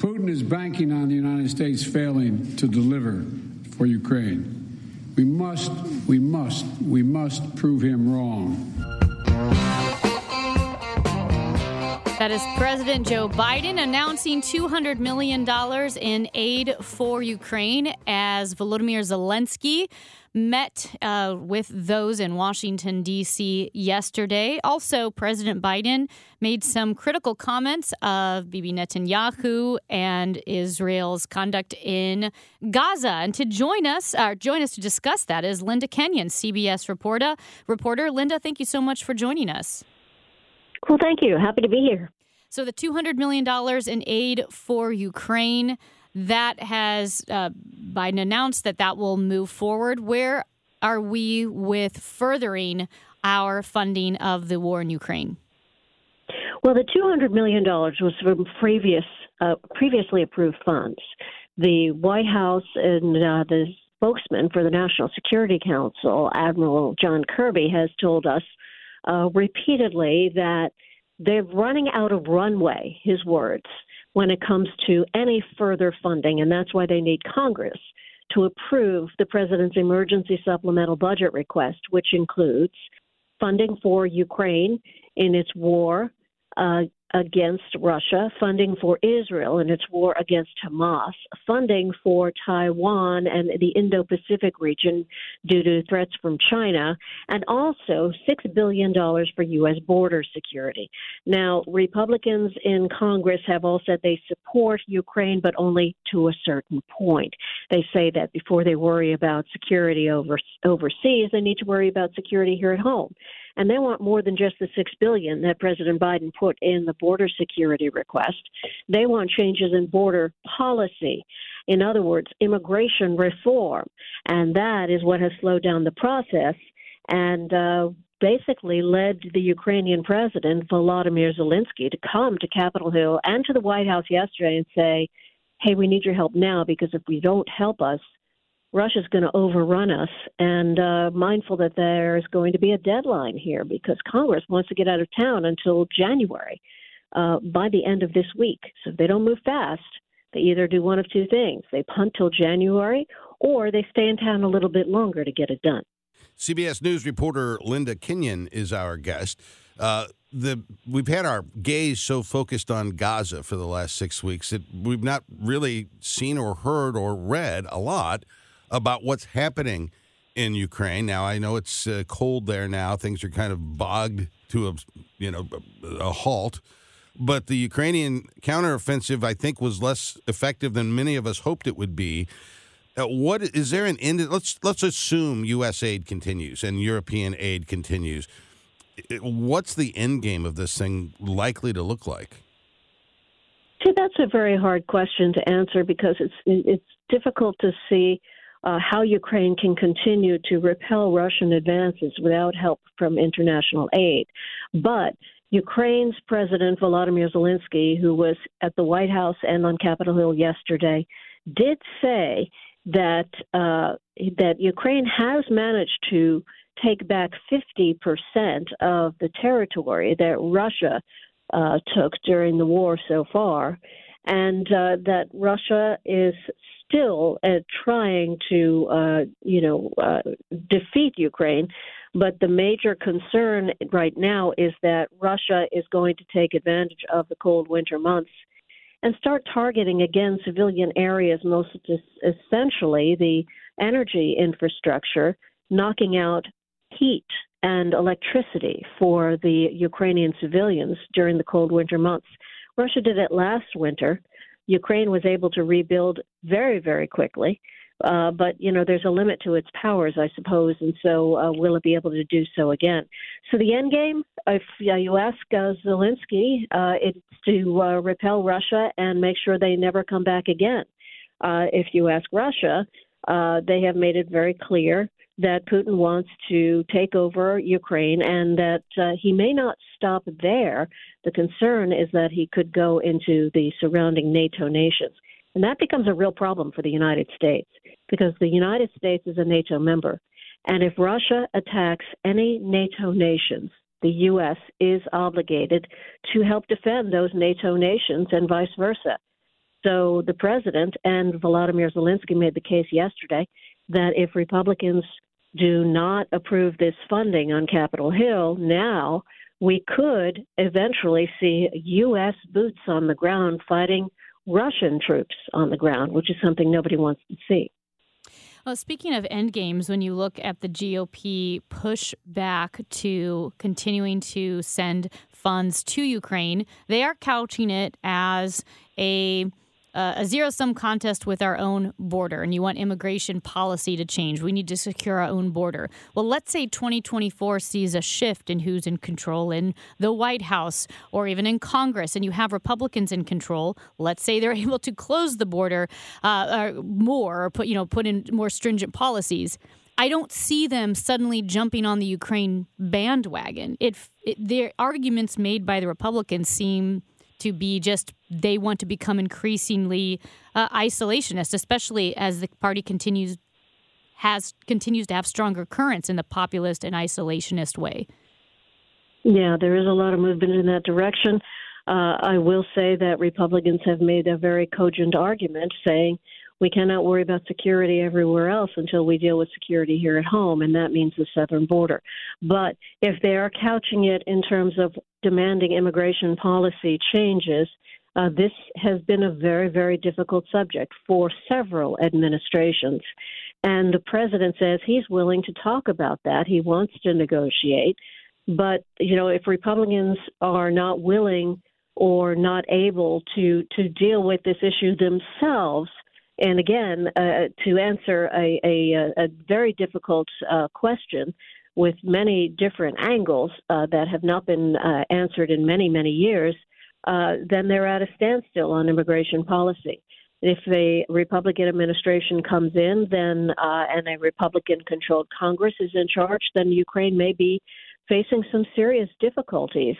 Putin is banking on the United States failing to deliver for Ukraine. We must, we must, we must prove him wrong. That is President Joe Biden announcing $200 million in aid for Ukraine as Volodymyr Zelensky met uh, with those in Washington, D.C. yesterday. Also, President Biden made some critical comments of Bibi Netanyahu and Israel's conduct in Gaza. And to join us, uh, join us to discuss that is Linda Kenyon, CBS reporter. Reporter Linda, thank you so much for joining us. Well, thank you. Happy to be here. So, the $200 million in aid for Ukraine that has uh, Biden announced that that will move forward. Where are we with furthering our funding of the war in Ukraine? Well, the $200 million was from previous, uh, previously approved funds. The White House and uh, the spokesman for the National Security Council, Admiral John Kirby, has told us uh, repeatedly that they're running out of runway, his words, when it comes to any further funding, and that's why they need Congress to approve the president's emergency supplemental budget request, which includes funding for Ukraine in its war uh, against Russia, funding for Israel in its war against Hamas, funding for Taiwan and the Indo Pacific region due to threats from China, and also $6 billion for U.S. border security. Now, Republicans in Congress have all said they support Ukraine, but only to a certain point. They say that before they worry about security over, overseas, they need to worry about security here at home and they want more than just the six billion that President Biden put in the border security request. They want changes in border policy. In other words, immigration reform, and that is what has slowed down the process and uh, basically led the Ukrainian president Volodymyr Zelensky to come to Capitol Hill and to the White House yesterday and say, "Hey, we need your help now because if we don't help us." Russia's going to overrun us, and uh, mindful that there is going to be a deadline here because Congress wants to get out of town until January uh, by the end of this week. So if they don't move fast, they either do one of two things: they punt till January, or they stay in town a little bit longer to get it done. CBS News reporter Linda Kenyon is our guest. Uh, the we've had our gaze so focused on Gaza for the last six weeks that we've not really seen or heard or read a lot about what's happening in Ukraine. Now I know it's uh, cold there now; things are kind of bogged to a you know a halt. But the Ukrainian counteroffensive, I think, was less effective than many of us hoped it would be. Uh, what is there an end? Let's let's assume U.S. aid continues and European aid continues. What's the end game of this thing likely to look like? See, that's a very hard question to answer because it's it's difficult to see uh, how Ukraine can continue to repel Russian advances without help from international aid. But Ukraine's President Volodymyr Zelensky, who was at the White House and on Capitol Hill yesterday, did say that uh, that Ukraine has managed to take back 50% of the territory that Russia uh, took during the war so far, and uh, that Russia is still uh, trying to, uh, you know, uh, defeat Ukraine. But the major concern right now is that Russia is going to take advantage of the cold winter months and start targeting again civilian areas, most essentially the energy infrastructure, knocking out heat and electricity for the Ukrainian civilians during the cold winter months. Russia did it last winter Ukraine was able to rebuild very, very quickly. Uh, but you know, there's a limit to its powers, I suppose, and so uh, will it be able to do so again? So the end game, if uh, you ask uh, Zelensky, uh, it's to uh, repel Russia and make sure they never come back again. If you ask Russia, they have made it very clear that Putin wants to take over Ukraine and that uh, he may not stop there. The concern is that he could go into the surrounding NATO nations. And that becomes a real problem for the United States because the United States is a NATO member. And if Russia attacks any NATO nations, the U.S. is obligated to help defend those NATO nations and vice versa. So the president and Volodymyr Zelensky made the case yesterday that if Republicans do not approve this funding on Capitol Hill now, we could eventually see U.S. boots on the ground fighting Russian troops on the ground, which is something nobody wants to see. Well, speaking of end games, when you look at the GOP push back to continuing to send funds to Ukraine, they are couching it as a uh, a zero sum contest with our own border and you want immigration policy to change. We need to secure our own border. Well, let's say 2024 sees a shift in who's in control in the White House or even in Congress, and you have Republicans in control. Let's say they're able to close the border uh, more or put, you know, put in more stringent policies. I don't see them suddenly jumping on the Ukraine bandwagon. It, it their arguments made by the Republicans seem to be just they want to become increasingly uh, isolationist, especially as the party continues has continues to have stronger currents in the populist and isolationist way. Yeah, there is a lot of movement in that direction. Uh, I will say that Republicans have made a very cogent argument saying we cannot worry about security everywhere else until we deal with security here at home, and that means the southern border. But if they are couching it in terms of demanding immigration policy changes, uh, this has been a very, very difficult subject for several administrations. And the president says he's willing to talk about that. He wants to negotiate. But, you know, if Republicans are not willing or not able to, to deal with this issue themselves, and again, uh, to answer a, a, a very difficult uh, question with many different angles uh, that have not been uh, answered in many, many years, uh, then they're at a standstill on immigration policy. If a Republican administration comes in, then uh, and a Republican-controlled Congress is in charge, then Ukraine may be facing some serious difficulties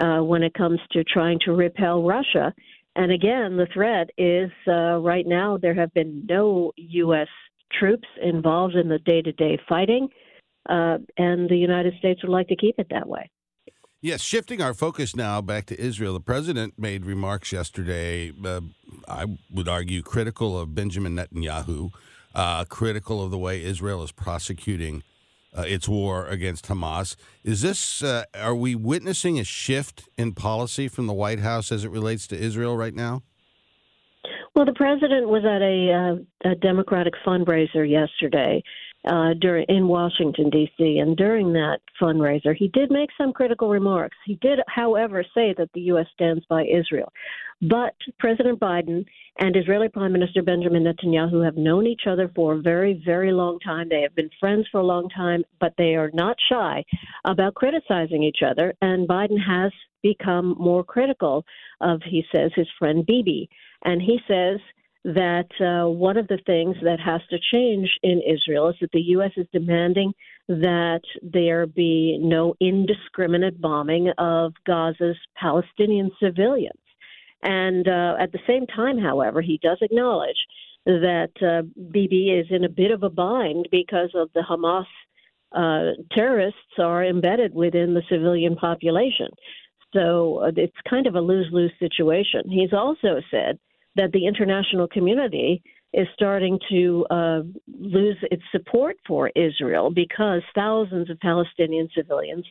when it comes to trying to repel Russia and again, the threat is uh, right now there have been no U.S. troops involved in the day to day fighting, uh, and the United States would like to keep it that way. Yes, shifting our focus now back to Israel. The president made remarks yesterday, uh, I would argue, critical of Benjamin Netanyahu, uh, critical of the way Israel is prosecuting uh, its war against Hamas. Is this, uh, are we witnessing a shift in policy from the White House as it relates to Israel right now? Well, the president was at a, uh, a Democratic fundraiser yesterday uh, during in Washington D.C. and during that fundraiser, he did make some critical remarks. He did, however, say that the U.S. stands by Israel. But President Biden and Israeli Prime Minister Benjamin Netanyahu have known each other for a very, very long time. They have been friends for a long time, but they are not shy about criticizing each other. And Biden has become more critical of, he says, his friend Bibi. And he says that uh, one of the things that has to change in Israel is that the U.S. is demanding that there be no indiscriminate bombing of Gaza's Palestinian civilians. And uh, at the same time, however, he does acknowledge that uh, Bibi is in a bit of a bind because of the Hamas uh, terrorists are embedded within the civilian population. So uh, it's kind of a lose lose situation. He's also said that the international community is starting to uh, lose its support for Israel because thousands of Palestinian civilians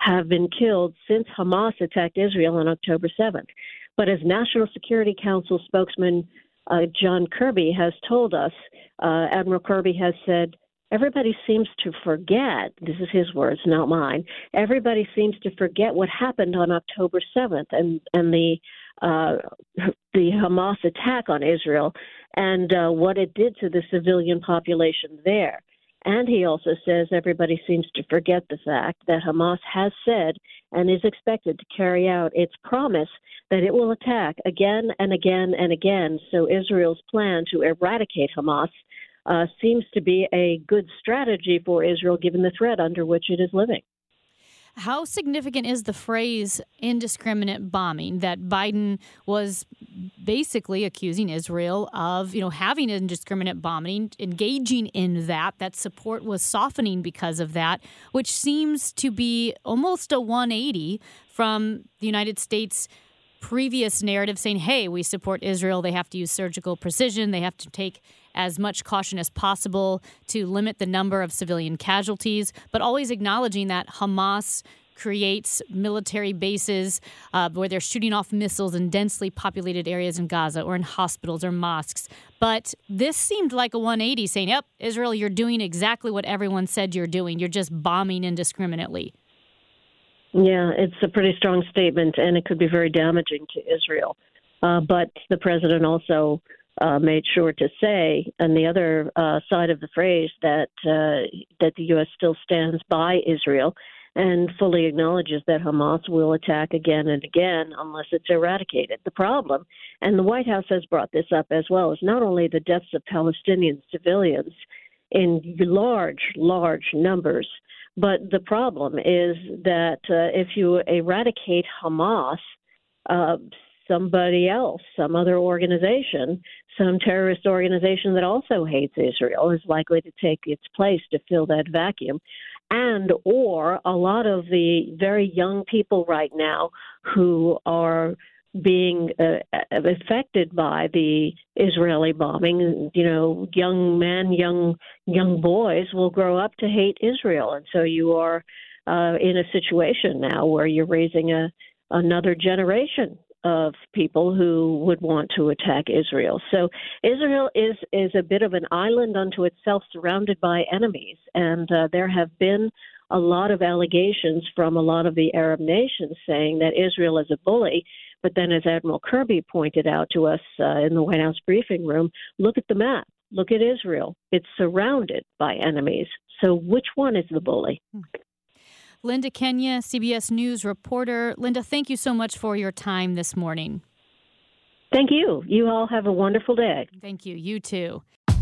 have been killed since Hamas attacked Israel on October 7th. But as National Security Council spokesman uh, John Kirby has told us, uh, Admiral Kirby has said, everybody seems to forget, this is his words, not mine, everybody seems to forget what happened on October 7th and, and the uh, the Hamas attack on Israel, and uh, what it did to the civilian population there. And he also says everybody seems to forget the fact that Hamas has said and is expected to carry out its promise that it will attack again and again and again. So Israel's plan to eradicate Hamas uh, seems to be a good strategy for Israel given the threat under which it is living. How significant is the phrase indiscriminate bombing that Biden was basically accusing Israel of, you know, having indiscriminate bombing, engaging in that, that support was softening because of that, which seems to be almost a 180 from the United States previous narrative saying, hey, we support Israel. They have to use surgical precision. They have to take as much caution as possible to limit the number of civilian casualties, but always acknowledging that Hamas creates military bases uh, where they're shooting off missiles in densely populated areas in Gaza or in hospitals or mosques. But this seemed like a 180 saying, yep, Israel, you're doing exactly what everyone said you're doing. You're just bombing indiscriminately. Yeah, it's a pretty strong statement, and it could be very damaging to Israel. Uh, but the president also uh, made sure to say, on the other uh, side of the phrase, that uh, that the U.S. still stands by Israel and fully acknowledges that Hamas will attack again and again unless it's eradicated. The problem, and the White House has brought this up as well, is not only the deaths of Palestinian civilians in large, large numbers, but the problem is that uh, if you eradicate Hamas, uh, somebody else, some other organization, some terrorist organization that also hates Israel is likely to take its place to fill that vacuum. And or a lot of the very young people right now who are being uh, affected by the Israeli bombing. You know, young men, young young boys will grow up to hate Israel, and so you are uh, in a situation now where you're raising a another generation of people who would want to attack Israel. So Israel is is a bit of an island unto itself, surrounded by enemies, and uh, there have been a lot of allegations from a lot of the Arab nations saying that Israel is a bully but then, as Admiral Kirby pointed out to us uh, in the White House briefing room, look at the map. Look at Israel. It's surrounded by enemies. So, which one is the bully? Linda Kenyon, CBS News reporter. Linda, thank you so much for your time this morning. Thank you. You all have a wonderful day. Thank you. You too.